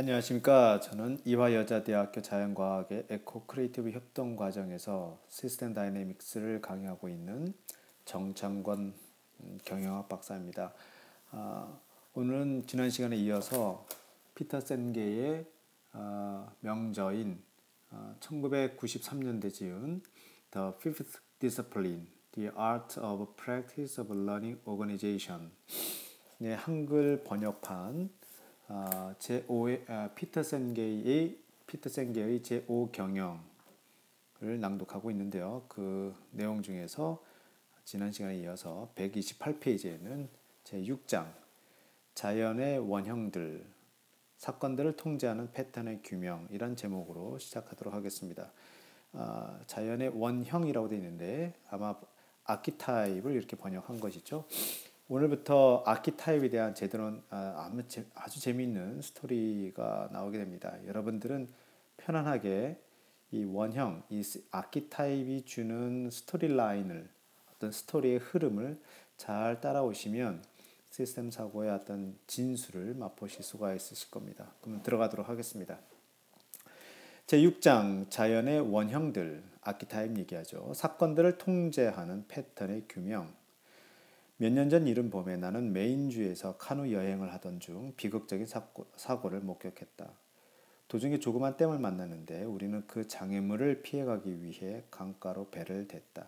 안녕하십니까. 저는 이화여자대학교 자연과학의 eco creative 협동 과정에서 system dynamics를 강의하고 있는 정창권 음, 경영학 박사입니다. 아, 오늘은 지난 시간에 이어서 피터 센게의 아, 명저인 아, 1993년대 지은 The Fifth Discipline, The Art of Practice of Learning Organization 의 한글 번역판 아, 제5의 아, 피터 센게의 피터 센 게의 제5 경영을 낭독하고 있는데요. 그 내용 중에서 지난 시간에 이어서 128페이지에는 제6장 자연의 원형들 사건들을 통제하는 패턴의 규명 이란 제목으로 시작하도록 하겠습니다. 아, 자연의 원형이라고 되어 있는데 아마 archetype을 이렇게 번역한 것이죠. 오늘부터 아키타입에 대한 제대로 아, 아주 재미있는 스토리가 나오게 됩니다. 여러분들은 편안하게 이 원형, 이 아키타입이 주는 스토리 라인을 어떤 스토리의 흐름을 잘 따라오시면 시스템 사고의 어떤 진수를 맛보실 수가 있으실 겁니다. 그럼 들어가도록 하겠습니다. 제6장 자연의 원형들 archetype 얘기하죠. 사건들을 통제하는 패턴의 규명 몇 년전 일은 봄에 나는 메인주에서 카누 여행을 하던 중 비극적인 사고, 사고를 목격했다. 도중에 조그만 댐을 만났는데 우리는 그 장애물을 피해가기 위해 강가로 배를 댔다.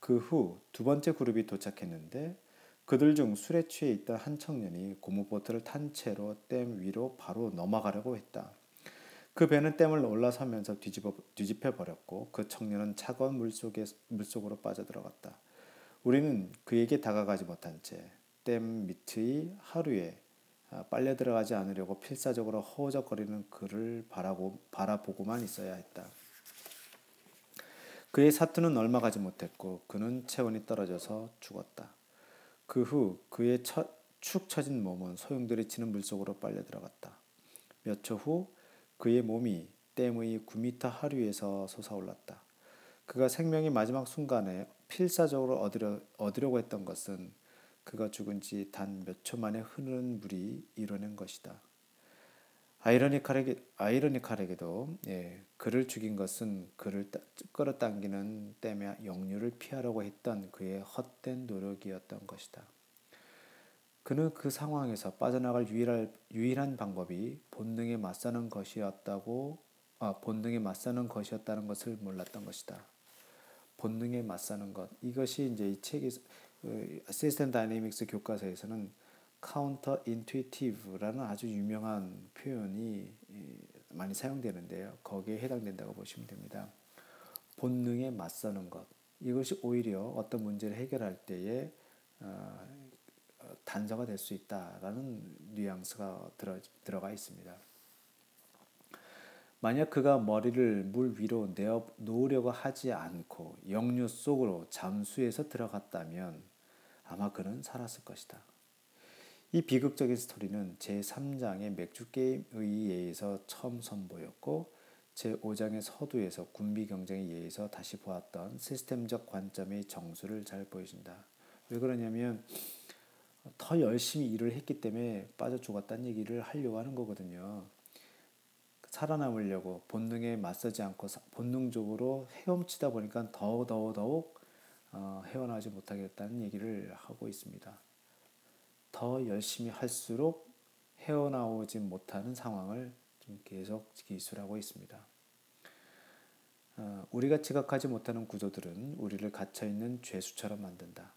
그 후 두 번째 그룹이 도착했는데 그들 중 술에 취해 있던 한 청년이 고무보트를 탄 채로 댐 위로 바로 넘어가려고 했다. 그 배는 댐을 올라서면서 뒤집어, 뒤집혀 버렸고 그 청년은 차가운 물속에, 물속으로 빠져들어갔다. 우리는 그에게 다가가지 못한 채 댐 밑의 하루에 아, 빨려 들어가지 않으려고 필사적으로 허우적거리는 그를 바라고, 바라보고만 있어야 했다. 그의 사투는 얼마 가지 못했고 그는 체온이 떨어져서 죽었다. 그 후 그의 처, 축 처진 몸은 소용돌이치는 물속으로 빨려 들어갔다. 몇 초 후 그의 몸이 댐의 9미터 하류에서 솟아올랐다. 그가 생명의 마지막 순간에 필사적으로 얻으려, 얻으려고 했던 것은 그가 죽은 지 단 몇 초 만에 흐르는 물이 이뤄낸 것이다. 아이러니컬하게, 아이러니컬하게도 예, 그를 죽인 것은 그를 따, 끌어당기는 땜의 역류를 피하려고 했던 그의 헛된 노력이었던 것이다. 그는 그 상황에서 빠져나갈 유일할, 유일한 방법이 본능에 맞서는 것이었다고 아, 본능에 맞서는 것이었다는 것을 몰랐던 것이다. 본능에 맞서는 것 이것이 이제 이 책이 system dynamics 교과서에서는 counterintuitive라는 아주 유명한 표현이 많이 사용되는데요. 거기에 해당된다고 보시면 됩니다. 본능에 맞서는 것 이것이 오히려 어떤 문제를 해결할 때에 어, 단서가 될 수 있다라는 뉘앙스가 들어, 들어가 있습니다. 만약 그가 머리를 물 위로 내어 놓으려고 하지 않고 역류 속으로 잠수해서 들어갔다면 아마 그는 살았을 것이다. 이 비극적인 스토리는 제3장의 맥주 게임에 의해서 처음 선보였고 제5장의 서두에서 군비 경쟁에 의해서 다시 보았던 시스템적 관점의 정수를 잘 보여준다. 왜 그러냐면 더 열심히 일을 했기 때문에 빠져 죽었다는 얘기를 하려고 하는 거거든요. 살아남으려고 본능에 맞서지 않고 본능적으로 헤엄치다 보니까 더욱 더욱 더욱 어, 헤어나지 못하겠다는 얘기를 하고 있습니다. 더 열심히 할수록 헤어나오지 못하는 상황을 좀 계속 기술하고 있습니다. 어, 우리가 지각하지 못하는 구조들은 우리를 갇혀있는 죄수처럼 만든다.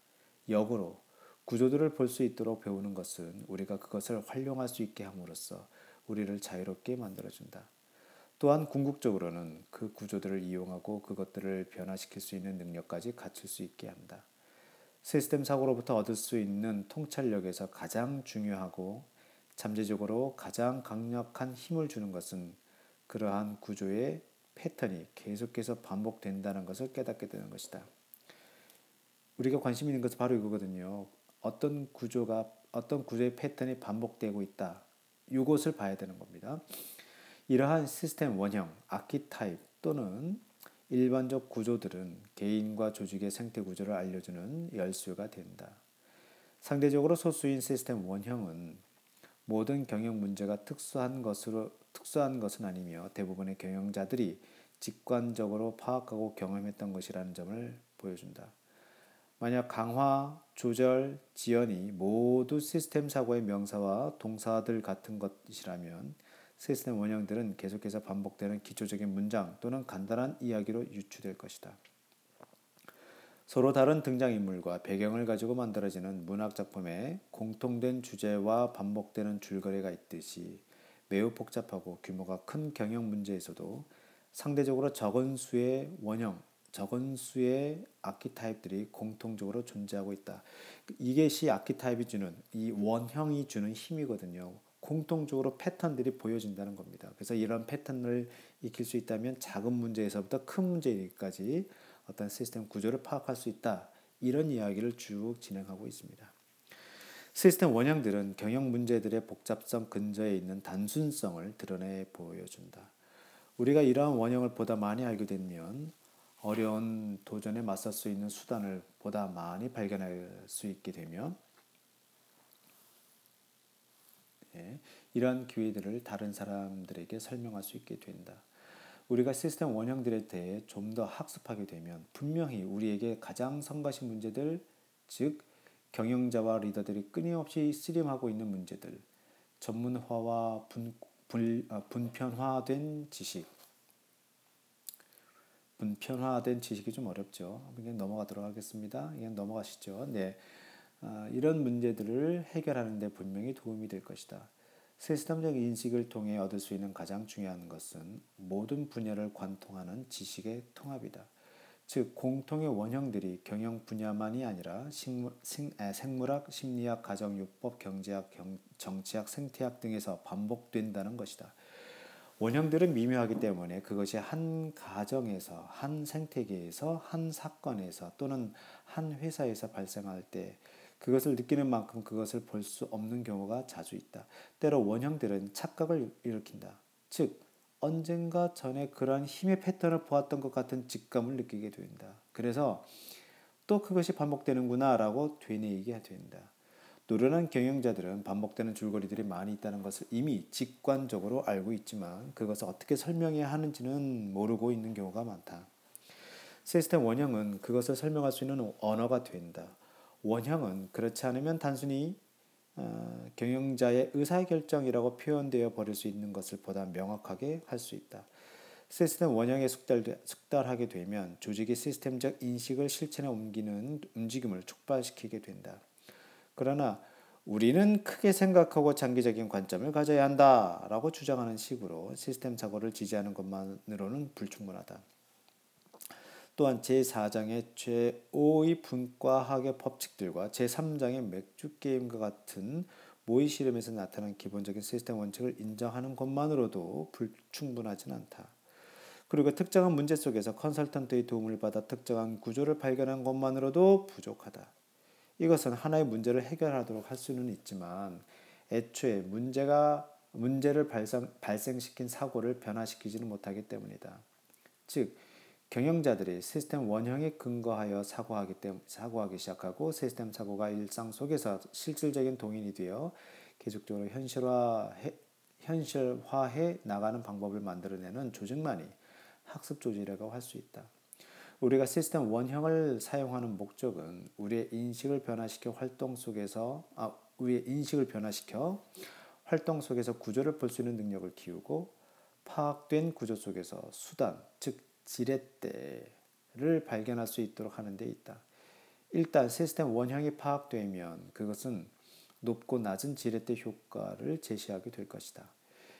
역으로 구조들을 볼 수 있도록 배우는 것은 우리가 그것을 활용할 수 있게 함으로써 우리를 자유롭게 만들어준다. 또한 궁극적으로는 그 구조들을 이용하고 그것들을 변화시킬 수 있는 능력까지 갖출 수 있게 한다. 시스템 사고로부터 얻을 수 있는 통찰력에서 가장 중요하고 잠재적으로 가장 강력한 힘을 주는 것은 그러한 구조의 패턴이 계속해서 반복된다는 것을 깨닫게 되는 것이다. 우리가 관심 있는 것은 바로 이거거든요. 어떤 구조가 어떤 구조의 패턴이 반복되고 있다. 이것을 봐야 되는 겁니다. 이러한 시스템 원형, 아키타입 또는 일반적 구조들은 개인과 조직의 생태 구조를 알려주는 열쇠가 된다. 상대적으로 소수인 시스템 원형은 모든 경영 문제가 특수한 것으로 특수한 것은 아니며 대부분의 경영자들이 직관적으로 파악하고 경험했던 것이라는 점을 보여준다. 만약 강화, 조절, 지연이 모두 시스템 사고의 명사와 동사들 같은 것이라면 시스템 원형들은 계속해서 반복되는 기초적인 문장 또는 간단한 이야기로 유추될 것이다. 서로 다른 등장인물과 배경을 가지고 만들어지는 문학 작품에 공통된 주제와 반복되는 줄거리가 있듯이 매우 복잡하고 규모가 큰 경영 문제에서도 상대적으로 적은 수의 원형, 적은 수의 아키타입들이 공통적으로 존재하고 있다. 이게시 아키타입이 주는 이 원형이 주는 힘이거든요. 공통적으로 패턴들이 보여진다는 겁니다. 그래서 이런 패턴을 익힐 수 있다면 작은 문제에서부터 큰 문제까지 어떤 시스템 구조를 파악할 수 있다. 이런 이야기를 쭉 진행하고 있습니다. 시스템 원형들은 경영 문제들의 복잡성 근저에 있는 단순성을 드러내 보여준다. 우리가 이러한 원형을 보다 많이 알게 되면 어려운 도전에 맞설 수 있는 수단을 보다 많이 발견할 수 있게 되며 예, 이러한 기회들을 다른 사람들에게 설명할 수 있게 된다. 우리가 시스템 원형들에 대해 좀 더 학습하게 되면 분명히 우리에게 가장 성가신 문제들, 즉 경영자와 리더들이 끊임없이 쓰림하고 있는 문제들, 전문화와 분, 분, 어, 분편화된 지식, 분편화된 지식이 좀 어렵죠. 그냥 넘어가도록 하겠습니다. 그냥 넘어가시죠. 네, 어, 이런 문제들을 해결하는 데 분명히 도움이 될 것이다. 시스템적 인식을 통해 얻을 수 있는 가장 중요한 것은 모든 분야를 관통하는 지식의 통합이다. 즉 공통의 원형들이 경영 분야만이 아니라 식물, 생, 생물학, 심리학, 가정요법, 경제학, 경, 정치학, 생태학 등에서 반복된다는 것이다. 원형들은 미묘하기 때문에 그것이 한 가정에서, 한 생태계에서, 한 사건에서 또는 한 회사에서 발생할 때 그것을 느끼는 만큼 그것을 볼 수 없는 경우가 자주 있다. 때로 원형들은 착각을 일으킨다. 즉, 언젠가 전에 그러한 힘의 패턴을 보았던 것 같은 직감을 느끼게 된다. 그래서 또 그것이 반복되는구나 라고 되뇌이게 된다. 노련한 경영자들은 반복되는 줄거리들이 많이 있다는 것을 이미 직관적으로 알고 있지만 그것을 어떻게 설명해야 하는지는 모르고 있는 경우가 많다. 시스템 원형은 그것을 설명할 수 있는 언어가 된다. 원형은 그렇지 않으면 단순히 어, 경영자의 의사결정이라고 표현되어 버릴 수 있는 것을 보다 명확하게 할 수 있다. 시스템 원형에 숙달, 숙달 하게 되면 조직의 시스템적 인식을 실천에 옮기는 움직임을 촉발시키게 된다. 그러나 우리는 크게 생각하고 장기적인 관점을 가져야 한다라고 주장하는 식으로 시스템 사고를 지지하는 것만으로는 불충분하다. 또한 제4장의 제5의 분과학의 법칙들과 제3장의 맥주 게임과 같은 모의 실험에서 나타난 기본적인 시스템 원칙을 인정하는 것만으로도 불충분하진 않다. 그리고 특정한 문제 속에서 컨설턴트의 도움을 받아 특정한 구조를 발견한 것만으로도 부족하다. 이것은 하나의 문제를 해결하도록 할 수는 있지만 애초에 문제가 문제를 발생, 발생시킨 사고를 변화시키지는 못하기 때문이다. 즉 경영자들이 시스템 원형에 근거하여 사고하기 때문에 사고하기 시작하고 시스템 사고가 일상 속에서 실질적인 동인이 되어 계속적으로 현실화해, 현실화해 나가는 방법을 만들어내는 조직만이 학습 조직이라고 할 수 있다. 우리가 시스템 원형을 사용하는 목적은 우리의 인식을 변화시켜 활동 속에서 아, 우리의 인식을 변화시켜 활동 속에서 구조를 볼 수 있는 능력을 키우고 파악된 구조 속에서 수단, 즉 지렛대를 발견할 수 있도록 하는 데 있다. 일단 시스템 원형이 파악되면 그것은 높고 낮은 지렛대 효과를 제시하게 될 것이다.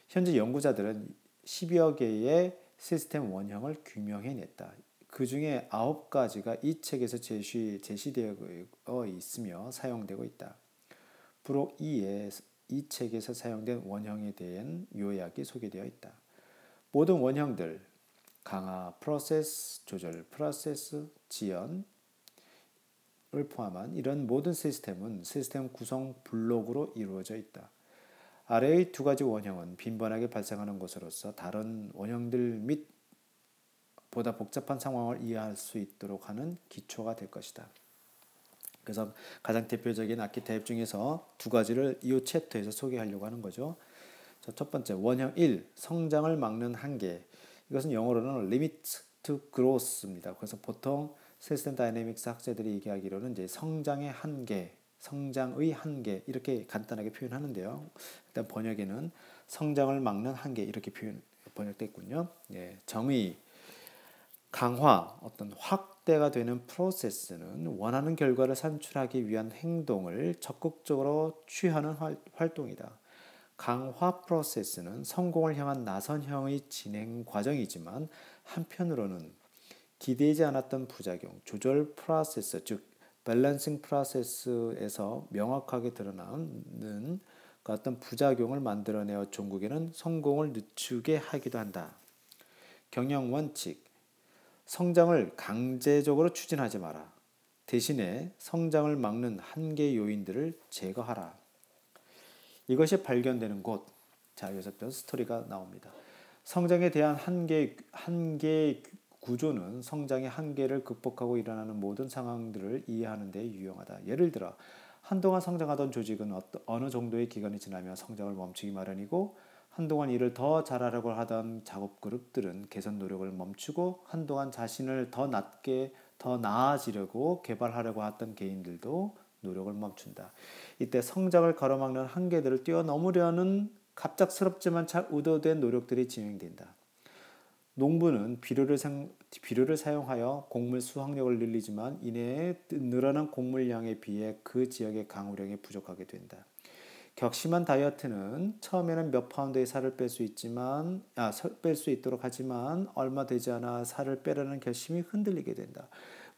현재 연구자들은 10여 개의 시스템 원형을 규명해냈다. 그 중에 9가지가 이 책에서 제시, 제시되어 있으며 사용되고 있다. 부록 2에 이 책에서 사용된 원형에 대한 요약이 소개되어 있다. 모든 원형들, 강화, 프로세스 조절, 프로세스 지연을 포함한 이런 모든 시스템은 시스템 구성 블록으로 이루어져 있다. 아래의 두 가지 원형은 빈번하게 발생하는 것으로서 다른 원형들 및 보다 복잡한 상황을 이해할 수 있도록 하는 기초가 될 것이다. 그래서 가장 대표적인 아키타입 중에서 두 가지를 이 챕터에서 소개하려고 하는 거죠. 자, 첫 번째 원형 1 성장을 막는 한계. 이것은 영어로는 limit to growth입니다. 그래서 보통 시스템 다이내믹스 학자들이 얘기하기로는 이제 성장의 한계, 성장의 한계 이렇게 간단하게 표현하는데요. 일단 번역에는 성장을 막는 한계 이렇게 표현 번역됐군요. 예, 정의 강화 어떤 확대가 되는 프로세스는 원하는 결과를 산출하기 위한 행동을 적극적으로 취하는 활동이다. 강화 프로세스는 성공을 향한 나선형의 진행 과정이지만 한편으로는 기대지 않았던 부작용, 조절 프로세스, 즉 밸런싱 프로세스에서 명확하게 드러나는 그 어떤 부작용을 만들어내어 종국에는 성공을 늦추게 하기도 한다. 경영 원칙 성장을 강제적으로 추진하지 마라. 대신에 성장을 막는 한계 요인들을 제거하라. 이것이 발견되는 곳. 자, 여기서부터 스토리가 나옵니다. 성장에 대한 한계, 한계 구조는 성장의 한계를 극복하고 일어나는 모든 상황들을 이해하는 데 유용하다. 예를 들어 한동안 성장하던 조직은 어느 정도의 기간이 지나면 성장을 멈추기 마련이고 한동안 일을 더 잘하려고 하던 작업 그룹들은 개선 노력을 멈추고 한동안 자신을 더 낮게 더 나아지려고 개발하려고 했던 개인들도 노력을 멈춘다. 이때 성장을 가로막는 한계들을 뛰어넘으려는 갑작스럽지만 잘 의도된 노력들이 진행된다. 농부는 비료를, 상, 비료를 사용하여 곡물 수확력을 늘리지만 이내 늘어난 곡물량에 비해 그 지역의 강우량이 부족하게 된다. 격심한 다이어트는 처음에는 몇 파운드의 살을 뺄 수 있지만 아, 뺄수 있도록 하지만 얼마 되지 않아 살을 빼려는 결심이 흔들리게 된다.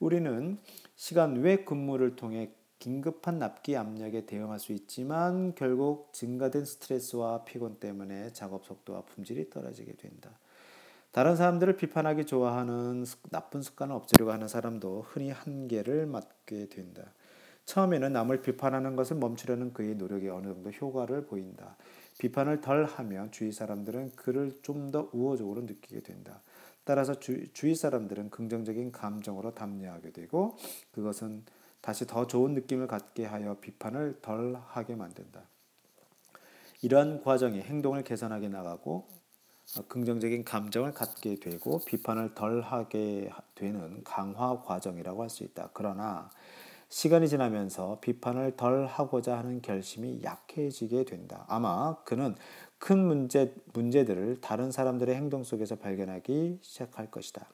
우리는 시간 외 근무를 통해 긴급한 납기 압력에 대응할 수 있지만 결국 증가된 스트레스와 피곤 때문에 작업 속도와 품질이 떨어지게 된다. 다른 사람들을 비판하기 좋아하는 나쁜 습관을 없애려고 하는 사람도 흔히 한계를 맞게 된다. 처음에는 남을 비판하는 것을 멈추려는 그의 노력이 어느 정도 효과를 보인다. 비판을 덜 하면 주위 사람들은 그를 좀 더 우호적으로 느끼게 된다. 따라서 주, 주위 사람들은 긍정적인 감정으로 담례하게 되고 그것은 다시 더 좋은 느낌을 갖게 하여 비판을 덜 하게 만든다. 이러한 과정이 행동을 개선하게 나가고 어, 긍정적인 감정을 갖게 되고 비판을 덜 하게 되는 강화 과정이라고 할 수 있다. 그러나 시간이 지나면서 비판을 덜 하고자 하는 결심이 약해지게 된다. 아마 그는 큰 문제, 문제들을 다른 사람들의 행동 속에서 발견하기 시작할 것이다.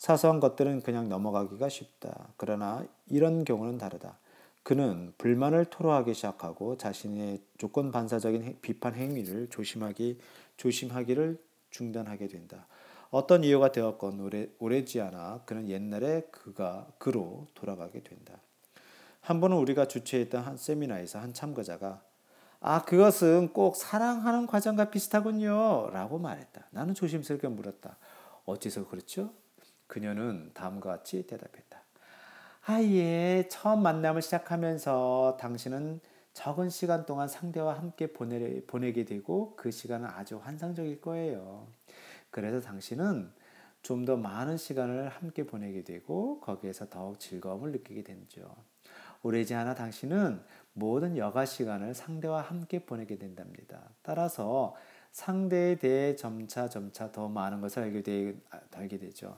사소한 것들은 그냥 넘어가기가 쉽다. 그러나 이런 경우는 다르다. 그는 불만을 토로하기 시작하고 자신의 조건 반사적인 비판 행위를 조심하기 조심하기를 중단하게 된다. 어떤 이유가 되었건 오래, 오래지 않아 그는 옛날에 그가 그로 돌아가게 된다. 한 번은 우리가 주최했던 한 세미나에서 한 참가자가 아 그것은 꼭 사랑하는 과정과 비슷하군요 라고 말했다. 나는 조심스럽게 물었다. 어째서 그렇죠? 그녀는 다음과 같이 대답했다. 아예 처음 만남을 시작하면서 당신은 적은 시간 동안 상대와 함께 보내, 보내게 되고 그 시간은 아주 환상적일 거예요. 그래서 당신은 좀 더 많은 시간을 함께 보내게 되고 거기에서 더욱 즐거움을 느끼게 되죠. 오래지 않아 당신은 모든 여가 시간을 상대와 함께 보내게 된답니다. 따라서 상대에 대해 점차 점차 더 많은 것을 알게, 되, 알게 되죠.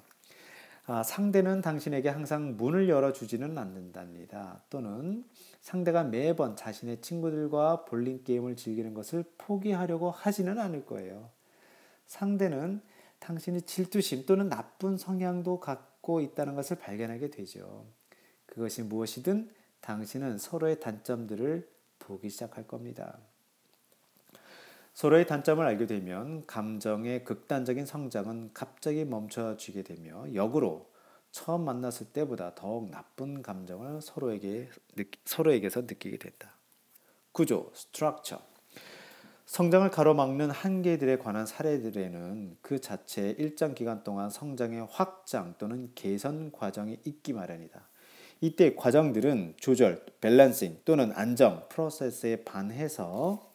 아, 상대는 당신에게 항상 문을 열어주지는 않는답니다. 또는 상대가 매번 자신의 친구들과 볼링 게임을 즐기는 것을 포기하려고 하지는 않을 거예요. 상대는 당신이 질투심 또는 나쁜 성향도 갖고 있다는 것을 발견하게 되죠. 그것이 무엇이든 당신은 서로의 단점들을 보기 시작할 겁니다. 서로의 단점을 알게 되면 감정의 극단적인 성장은 갑자기 멈춰지게 되며 역으로 처음 만났을 때보다 더욱 나쁜 감정을 서로에게 서로에게서 느끼게 된다. 구조, 스트럭처. 성장을 가로막는 한계들에 관한 사례들에는 그 자체의 일정 기간 동안 성장의 확장 또는 개선 과정이 있기 마련이다. 이때 과정들은 조절, 밸런싱 또는 안정 프로세스에 반해서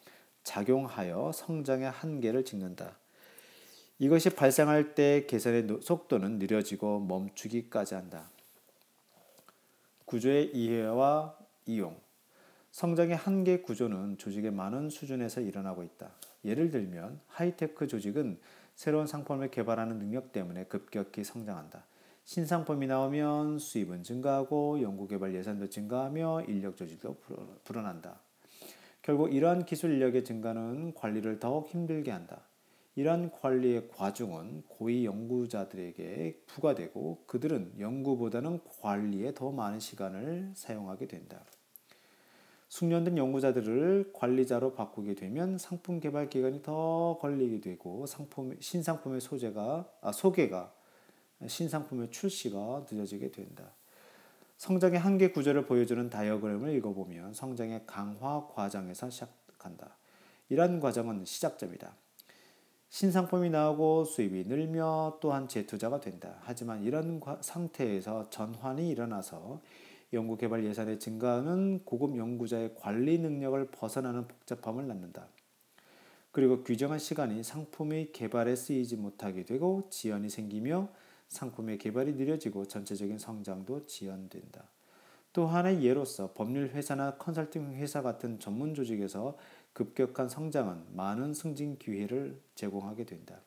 작용하여 성장의 한계를 짓는다. 이것이 발생할 때 개선의 속도는 느려지고 멈추기까지 한다. 구조의 이해와 이용. 성장의 한계 구조는 조직의 많은 수준에서 일어나고 있다. 예를 들면 하이테크 조직은 새로운 상품을 개발하는 능력 때문에 급격히 성장한다. 신상품이 나오면 수입은 증가하고 연구개발 예산도 증가하며 인력 조직도 불어난다. 결국 이러한 기술 인력의 증가는 관리를 더욱 힘들게 한다. 이러한 관리의 과중은 고위 연구자들에게 부과되고 그들은 연구보다는 관리에 더 많은 시간을 사용하게 된다. 숙련된 연구자들을 관리자로 바꾸게 되면 상품 개발 기간이 더 걸리게 되고 상품 신상품의 소재가 아, 소개가 신상품의 출시가 늦어지게 된다. 성장의 한계 구조를 보여주는 다이어그램을 읽어보면 성장의 강화 과정에서 시작한다. 이러한 과정은 시작점이다. 신상품이 나오고 수입이 늘며 또한 재투자가 된다. 하지만 이런 상태에서 전환이 일어나서 연구개발 예산의 증가는 고급 연구자의 관리 능력을 벗어나는 복잡함을 낳는다. 그리고 규정한 시간이 상품의 개발에 쓰이지 못하게 되고 지연이 생기며 상품의 개발이 느려지고 전체적인 성장도 지연된다. 또 하나의 예로서 법률 회사나 컨설팅 회사 같은 전문 조직에서 급격한 성장은 많은 승진 기회를 제공하게 된다.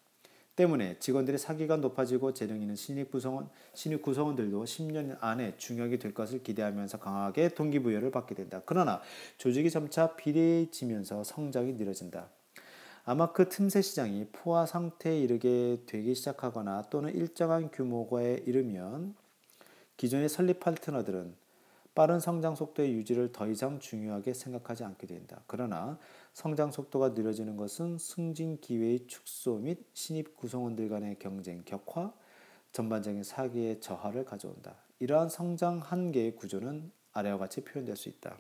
때문에 직원들의 사기가 높아지고 재능 있는 신입 구성원, 신입 구성원들도 10년 안에 중역이 될 것을 기대하면서 강하게 동기부여를 받게 된다. 그러나 조직이 점차 비례해지면서 성장이 느려진다. 아마 그 틈새 시장이 포화 상태에 이르게 되기 시작하거나 또는 일정한 규모에 이르면 기존의 설립 파트너들은 빠른 성장 속도의 유지를 더 이상 중요하게 생각하지 않게 된다. 그러나 성장 속도가 느려지는 것은 승진 기회의 축소 및 신입 구성원들 간의 경쟁 격화, 전반적인 사기의 저하를 가져온다. 이러한 성장 한계의 구조는 아래와 같이 표현될 수 있다.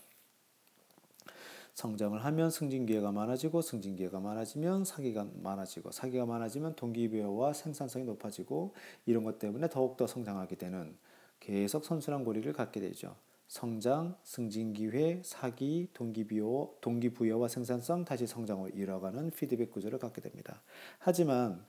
성장을 하면 승진 기회가 많아지고 승진 기회가 많아지면 사기가 많아지고 사기가 많아지면 동기부여와 생산성이 높아지고 이런 것 때문에 더욱더 성장하게 되는 계속 선순환 고리를 갖게 되죠. 성장, 승진 기회, 사기, 동기부여, 동기부여와 생산성, 다시 성장으로 이뤄가는 피드백 구조를 갖게 됩니다. 하지만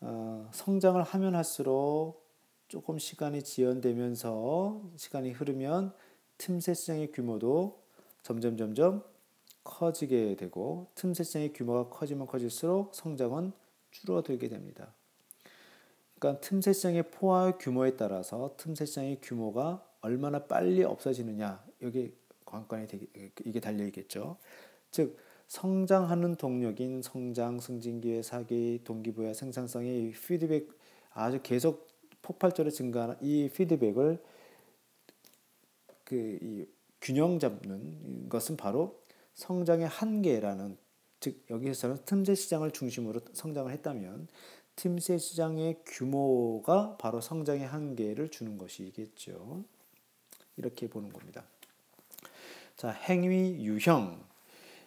어, 성장을 하면 할수록 조금 시간이 지연되면서 시간이 흐르면 틈새 시장의 규모도 점점 점점 커지게 되고 틈새 시장의 규모가 커지면 커질수록 성장은 줄어들게 됩니다. 그러니까 틈새 시장의 포화 규모에 따라서 틈새 시장의 규모가 얼마나 빨리 없어지느냐 여기 관건이 되게, 이게 달려 있겠죠. 즉 성장하는 동력인 성장, 승진 기회, 사기, 동기부여, 생산성의 피드백 아주 계속 폭발적으로 증가하는 이 피드백을 그 균형 잡는 것은 바로 성장의 한계라는 즉 여기서는 틈새 시장을 중심으로 성장을 했다면 틈새 시장의 규모가 바로 성장의 한계를 주는 것이겠죠. 이렇게 보는 겁니다. 자, 행위 유형.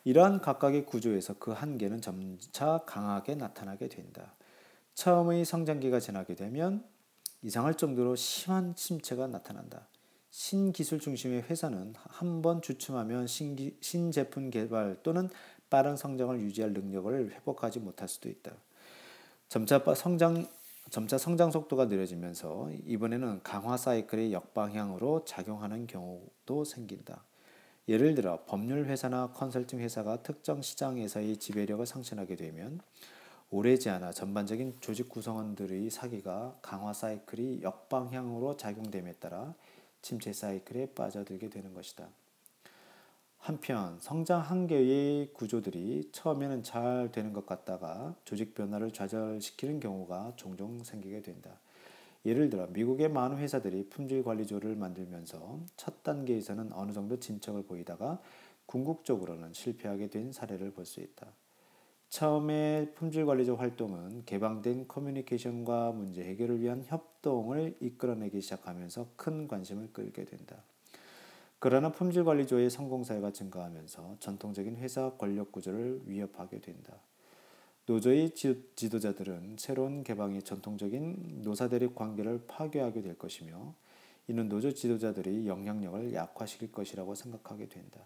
이러한 각각의 구조에서 그 한계는 점차 강하게 나타나게 된다. 처음의 성장기가 지나게 되면 이상할 정도로 심한 침체가 나타난다. 신기술 중심의 회사는 한 번 주춤하면 신기, 신제품 개발 또는 빠른 성장을 유지할 능력을 회복하지 못할 수도 있다. 점차 성장 점차 성장 속도가 느려지면서 이번에는 강화 사이클의 역방향으로 작용하는 경우도 생긴다. 예를 들어 법률 회사나 컨설팅 회사가 특정 시장에서의 지배력을 상실하게 되면 오래지 않아 전반적인 조직 구성원들의 사기가 강화 사이클이 역방향으로 작용됨에 따라 침체 사이클에 빠져들게 되는 것이다. 한편 성장 한계의 구조들이 처음에는 잘 되는 것 같다가 조직 변화를 좌절시키는 경우가 종종 생기게 된다. 예를 들어 미국의 많은 회사들이 품질 관리조를 만들면서 첫 단계에서는 어느 정도 진척을 보이다가 궁극적으로는 실패하게 된 사례를 볼 수 있다. 처음에 품질 관리조 활동은 개방된 커뮤니케이션과 문제 해결을 위한 협동을 이끌어내기 시작하면서 큰 관심을 끌게 된다. 그러나 품질 관리조의 성공 사례가 증가하면서 전통적인 회사 권력 구조를 위협하게 된다. 노조의 지도자들은 새로운 개방이 전통적인 노사 대립 관계를 파괴하게 될 것이며 이는 노조 지도자들의 영향력을 약화시킬 것이라고 생각하게 된다.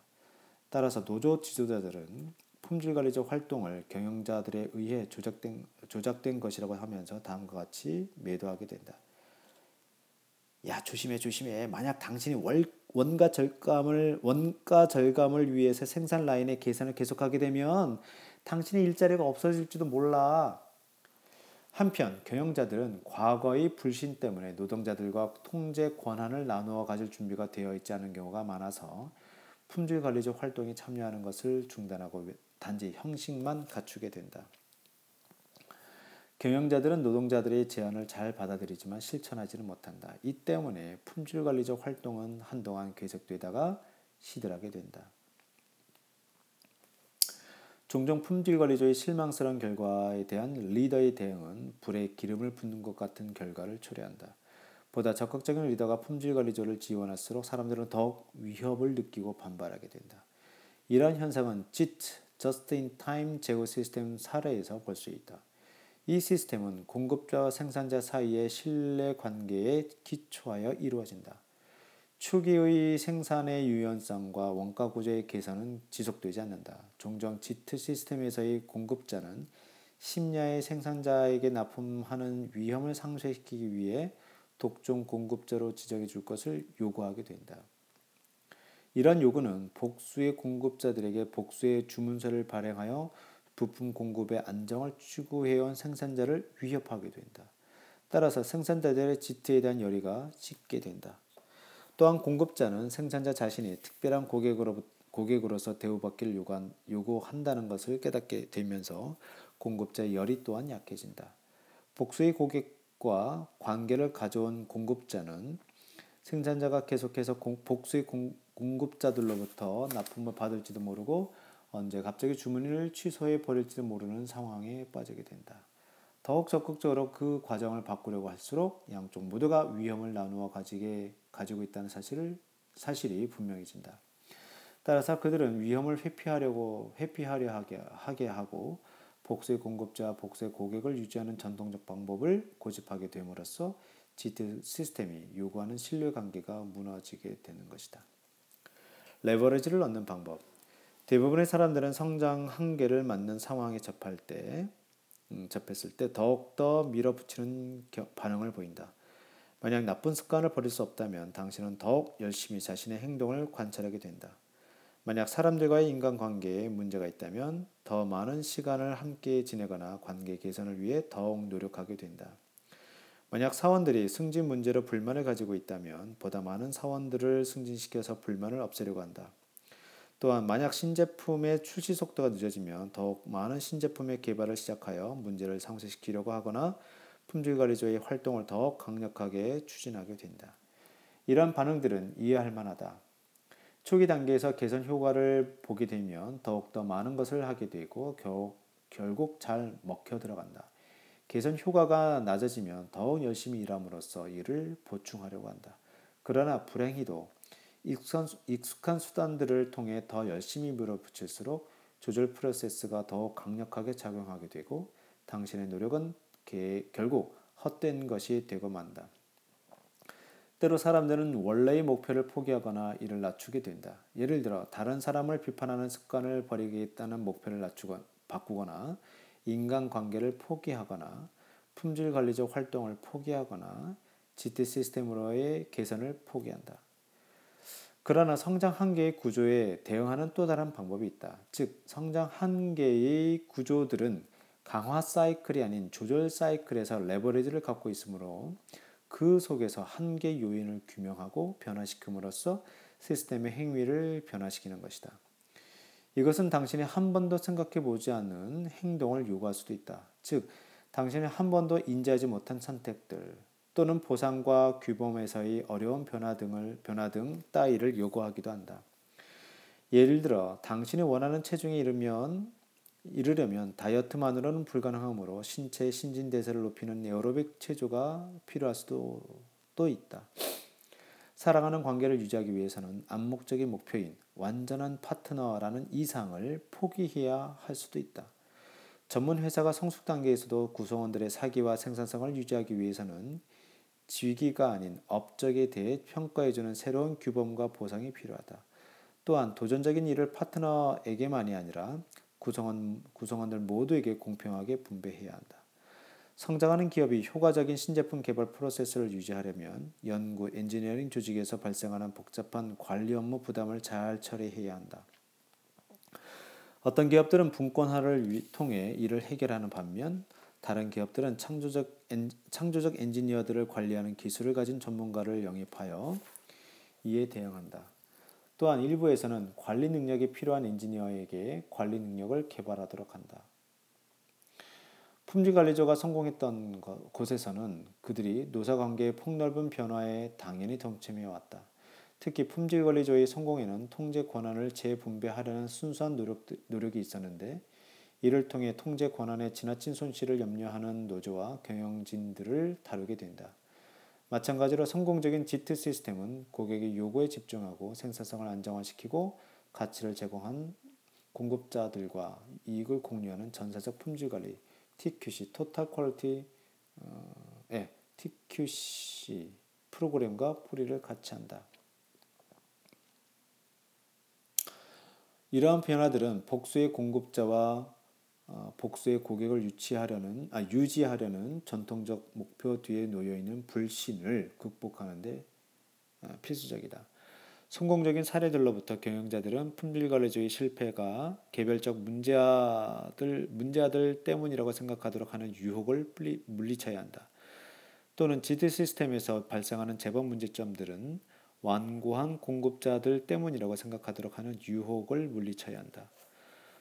따라서 노조 지도자들은 품질 관리적 활동을 경영자들에 의해 조작된, 조작된 것이라고 하면서 다음과 같이 매도하게 된다. 야 조심해 조심해 만약 당신이 월, 원가 절감을 원가 절감을 위해서 생산 라인의 계산을 계속하게 되면 당신의 일자리가 없어질지도 몰라. 한편 경영자들은 과거의 불신 때문에 노동자들과 통제 권한을 나누어 가질 준비가 되어 있지 않은 경우가 많아서 품질 관리적 활동에 참여하는 것을 중단하고 단지 형식만 갖추게 된다. 경영자들은 노동자들의 제안을 잘 받아들이지만 실천하지는 못한다. 이 때문에 품질 관리적 활동은 한동안 계속되다가 시들하게 된다. 종종 품질 관리조의 실망스러운 결과에 대한 리더의 대응은 불에 기름을 붓는 것 같은 결과를 초래한다. 보다 적극적인 리더가 품질 관리조를 지원할수록 사람들은 더욱 위협을 느끼고 반발하게 된다. 이러한 현상은 JIT, Time 제고 시스템 사례에서 볼 수 있다. 이 시스템은 공급자와 생산자 사이의 신뢰 관계에 기초하여 이루어진다. 초기의 생산의 유연성과 원가 구조의 개선은 지속되지 않는다. 종종 지트 시스템에서의 공급자는 심야의 생산자에게 납품하는 위험을 상쇄시키기 위해 독종 공급자로 지정해 줄 것을 요구하게 된다. 이런 요구는 복수의 공급자들에게 복수의 주문서를 발행하여 부품 공급의 안정을 추구해온 생산자를 위협하게 된다. 따라서 생산자들의 지트에 대한 열의가 식게 된다. 또한 공급자는 생산자 자신이 특별한 고객으로, 고객으로서 대우받기를 요구한, 요구한다는 것을 깨닫게 되면서 공급자의 열이 또한 약해진다. 복수의 고객과 관계를 가져온 공급자는 생산자가 계속해서 공, 복수의 공, 공급자들로부터 납품을 받을지도 모르고 언제 갑자기 주문을 취소해 버릴지도 모르는 상황에 빠지게 된다. 더욱 적극적으로 그 과정을 바꾸려고 할수록 양쪽 모두가 위험을 나누어 가지게 가지고 있다는 사실을 사실이 분명해진다. 따라서 그들은 위험을 회피하려고 회피하려 하게, 하게 하고 복수의 공급자, 복수의 고객을 유지하는 전통적 방법을 고집하게 됨으로써 지트 시스템이 요구하는 신뢰 관계가 무너지게 되는 것이다. 레버리지를 얻는 방법. 대부분의 사람들은 성장 한계를 맞는 상황에 접할 때, 음, 접했을 때 더욱더 밀어붙이는 겨, 반응을 보인다. 만약 나쁜 습관을 버릴 수 없다면 당신은 더욱 열심히 자신의 행동을 관찰하게 된다. 만약 사람들과의 인간관계에 문제가 있다면 더 많은 시간을 함께 지내거나 관계 개선을 위해 더욱 노력하게 된다. 만약 사원들이 승진 문제로 불만을 가지고 있다면 보다 많은 사원들을 승진시켜서 불만을 없애려고 한다. 또한 만약 신제품의 출시 속도가 늦어지면 더욱 많은 신제품의 개발을 시작하여 문제를 상쇄시키려고 하거나 품질관리조의 활동을 더욱 강력하게 추진하게 된다. 이러한 반응들은 이해할 만하다. 초기 단계에서 개선 효과를 보게 되면 더욱더 많은 것을 하게 되고 겨, 결국 잘 먹혀 들어간다. 개선 효과가 낮아지면 더욱 열심히 일함으로써 이를 보충하려고 한다. 그러나 불행히도 익숙한, 수단들을 통해 더 열심히 밀어붙일수록 조절 프로세스가 더욱 강력하게 작용하게 되고 당신의 노력은 개, 결국 헛된 것이 되고 만다. 때로 사람들은 원래의 목표를 포기하거나 이를 낮추게 된다. 예를 들어 다른 사람을 비판하는 습관을 버리겠다는 목표를 낮추거 바꾸거나 인간관계를 포기하거나 품질 관리적 활동을 포기하거나 GT 시스템으로의 개선을 포기한다. 그러나 성장 한계의 구조에 대응하는 또 다른 방법이 있다. 즉, 성장 한계의 구조들은 강화 사이클이 아닌 조절 사이클에서 레버리지를 갖고 있으므로 그 속에서 한계 요인을 규명하고 변화시킴으로써 시스템의 행위를 변화시키는 것이다. 이것은 당신이 한 번도 생각해 보지 않은 행동을 요구할 수도 있다. 즉, 당신이 한 번도 인지하지 못한 선택들, 또는 보상과 규범에서의 어려운 변화 등을 변화 등 따위를 요구하기도 한다. 예를 들어 당신이 원하는 체중에 이르면 이르려면 다이어트만으로는 불가능하므로 신체 신진대사를 높이는 에어로빅 체조가 필요할 수도 또 있다. 사랑하는 관계를 유지하기 위해서는 암묵적인 목표인 완전한 파트너라는 이상을 포기해야 할 수도 있다. 전문 회사가 성숙 단계에서도 구성원들의 사기와 생산성을 유지하기 위해서는 지위가 아닌 업적에 대해 평가해주는 새로운 규범과 보상이 필요하다. 또한 도전적인 일을 파트너에게만이 아니라 구성원, 구성원들 모두에게 공평하게 분배해야 한다. 성장하는 기업이 효과적인 신제품 개발 프로세스를 유지하려면 연구, 엔지니어링 조직에서 발생하는 복잡한 관리 업무 부담을 잘 처리해야 한다. 어떤 기업들은 분권화를 통해 이를 해결하는 반면 다른 기업들은 창조적, 엔, 창조적 엔지니어들을 관리하는 기술을 가진 전문가를 영입하여 이에 대응한다. 또한 일부에서는 관리 능력이 필요한 엔지니어에게 관리 능력을 개발하도록 한다. 품질 관리조가 성공했던 곳에서는 그들이 노사 관계의 폭넓은 변화에 당연히 동참해 왔다. 특히 품질 관리조의 성공에는 통제 권한을 재분배하려는 순수한 노력, 노력이 있었는데 이를 통해 통제 권한의 지나친 손실을 염려하는 노조와 경영진들을 다루게 된다. 마찬가지로 성공적인 지트 시스템은 고객의 요구에 집중하고 생산성을 안정화시키고 가치를 제공한 공급자들과 이익을 공유하는 전사적 품질 관리, TQC (Total Quality) 어, 예, TQC 프로그램과 뿌리를 같이 한다. 이러한 변화들은 복수의 공급자와 어, 복수의 고객을 유치하려는 아, 유지하려는 전통적 목표 뒤에 놓여 있는 불신을 극복하는데 어, 필수적이다. 성공적인 사례들로부터 경영자들은 품질관리주의 실패가 개별적 문제아들, 문제아들 때문이라고 생각하도록 하는 유혹을 물리쳐야 한다. 또는 지드 시스템에서 발생하는 재범 문제점들은 완고한 공급자들 때문이라고 생각하도록 하는 유혹을 물리쳐야 한다.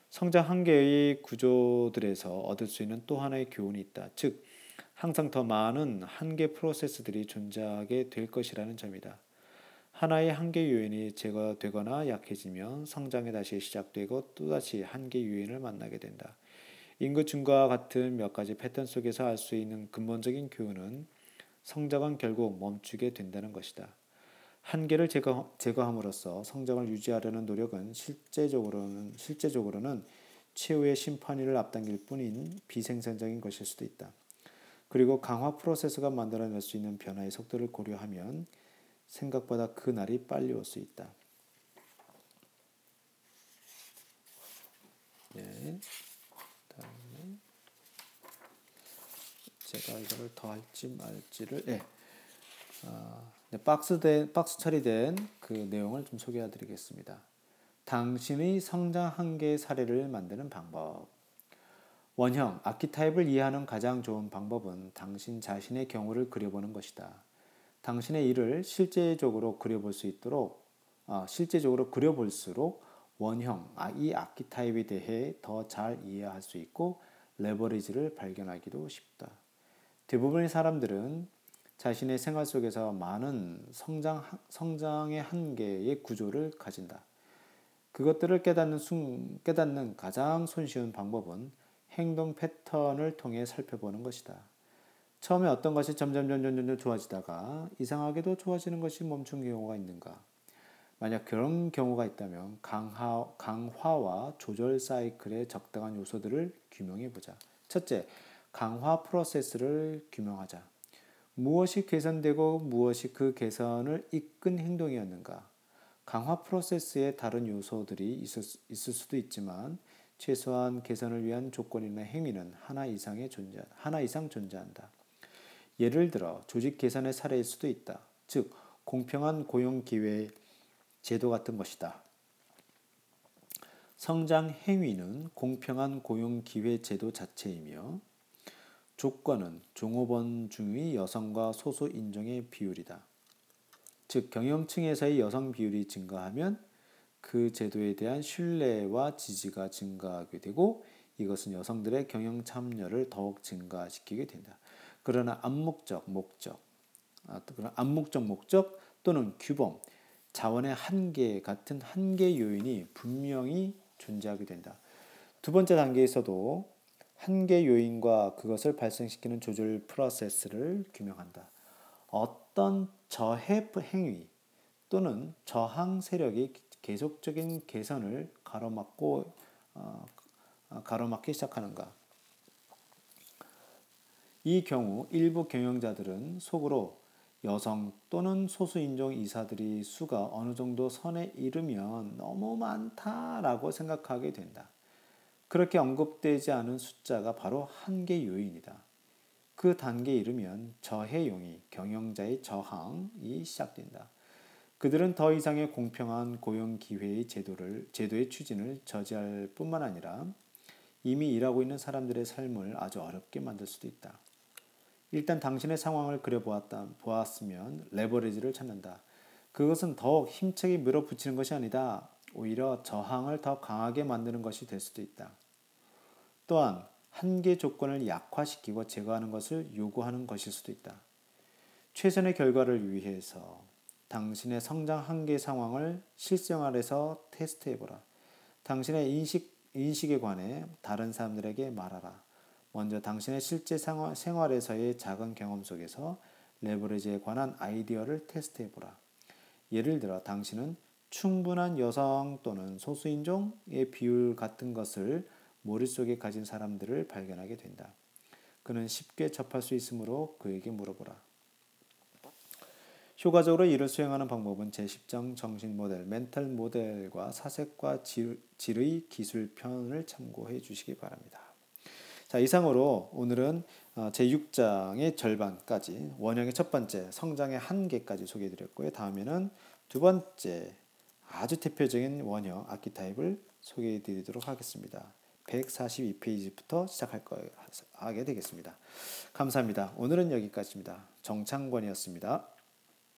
성장 한계의 구조들에서 얻을 수 있는 또 하나의 교훈이 있다. 즉, 항상 더 많은 한계 프로세스들이 존재하게 될 것이라는 점이다. 하나의 한계 요인이 제거되거나 약해지면 성장이 다시 시작되고 또다시 한계 요인을 만나게 된다. 인구 증가와 같은 몇 가지 패턴 속에서 알 수 있는 근본적인 교훈은 성장은 결국 멈추게 된다는 것이다. 한계를 제거, 제거함으로써 성장을 유지하려는 노력은 실제적으로는 실제적으로는 최후의 심판위를 앞당길 뿐인 비생산적인 것일 수도 있다. 그리고 강화 프로세스가 만들어낼 수 있는 변화의 속도를 고려하면 생각보다 그 날이 빨리 올 수 있다. 네. 다음에 제가 이거를 더 할지 말지를 네. 어, 네, 박스된 박스 처리된 그 내용을 좀 소개해 드리겠습니다. 당신의 성장 한계의 사례를 만드는 방법. 원형, 아키타입을 이해하는 가장 좋은 방법은 당신 자신의 경우를 그려보는 것이다. 당신의 일을 실제적으로 그려볼 수 있도록 어, 실제적으로 그려볼수록 원형, 아, 이 아키타입에 대해 더 잘 이해할 수 있고 레버리지를 발견하기도 쉽다. 대부분의 사람들은 자신의 생활 속에서 많은 성장, 성장의 한계의 구조를 가진다. 그것들을 깨닫는, 순, 깨닫는 가장 손쉬운 방법은 행동 패턴을 통해 살펴보는 것이다. 처음에 어떤 것이 점점 점점 점점 좋아지다가 이상하게도 좋아지는 것이 멈춘 경우가 있는가? 만약 그런 경우가 있다면 강화, 강화와 조절 사이클의 적당한 요소들을 규명해 보자. 첫째, 강화 프로세스를 규명하자. 무엇이 개선되고 무엇이 그 개선을 이끈 행동이었는가? 강화 프로세스에 다른 요소들이 있을, 있을 수도 있지만 최소한 개선을 위한 조건이나 행위는 하나 이상의 존재, 하나 이상 존재한다. 예를 들어 조직 개선의 사례일 수도 있다. 즉 공평한 고용 기회 제도 같은 것이다. 성장 행위는 공평한 고용 기회 제도 자체이며 조건은 종업원 중의 여성과 소수 인종의 비율이다. 즉 경영층에서의 여성 비율이 증가하면 그 제도에 대한 신뢰와 지지가 증가하게 되고 이것은 여성들의 경영 참여를 더욱 증가시키게 된다. 그러나 암묵적 목적, 아, 그런 암묵적 목적 또는 규범, 자원의 한계 같은 한계 요인이 분명히 존재하게 된다. 두 번째 단계에서도 한계 요인과 그것을 발생시키는 조절 프로세스를 규명한다. 어떤 저해 행위 또는 저항 세력이 계속적인 개선을 가로막고 어, 가로막기 시작하는가? 이 경우 일부 경영자들은 속으로 여성 또는 소수인종 이사들이 수가 어느 정도 선에 이르면 너무 많다라고 생각하게 된다. 그렇게 언급되지 않은 숫자가 바로 한계 요인이다. 그 단계에 이르면 저해용이 경영자의 저항이 시작된다. 그들은 더 이상의 공평한 고용 기회의 제도를 제도의 추진을 저지할 뿐만 아니라 이미 일하고 있는 사람들의 삶을 아주 어렵게 만들 수도 있다. 일단 당신의 상황을 그려보았다 보았으면 레버리지를 찾는다. 그것은 더욱 힘차게 밀어붙이는 것이 아니다. 오히려 저항을 더 강하게 만드는 것이 될 수도 있다. 또한 한계 조건을 약화시키고 제거하는 것을 요구하는 것일 수도 있다. 최선의 결과를 위해서 당신의 성장 한계 상황을 실생 활에서 테스트해보라. 당신의 인식, 인식에 관해 다른 사람들에게 말하라. 먼저 당신의 실제 생활에서의 작은 경험 속에서 레버리지에 관한 아이디어를 테스트해보라. 예를 들어 당신은 충분한 여성 또는 소수인종의 비율 같은 것을 머릿속에 가진 사람들을 발견하게 된다. 그는 쉽게 접할 수 있으므로 그에게 물어보라. 효과적으로 이를 수행하는 방법은 제10장 정신 모델, 멘탈 모델과 사색과 질의 기술 편을 참고해 주시기 바랍니다. 자, 이상으로 오늘은 어, 제6장의 절반까지 원형의 첫 번째 성장의 한계까지 소개해 드렸고요. 다음에는 두 번째 아주 대표적인 원형 아키타입을 소개해 드리도록 하겠습니다. 142페이지부터 시작할 거 하게 되겠습니다. 감사합니다. 오늘은 여기까지입니다. 정창권이었습니다.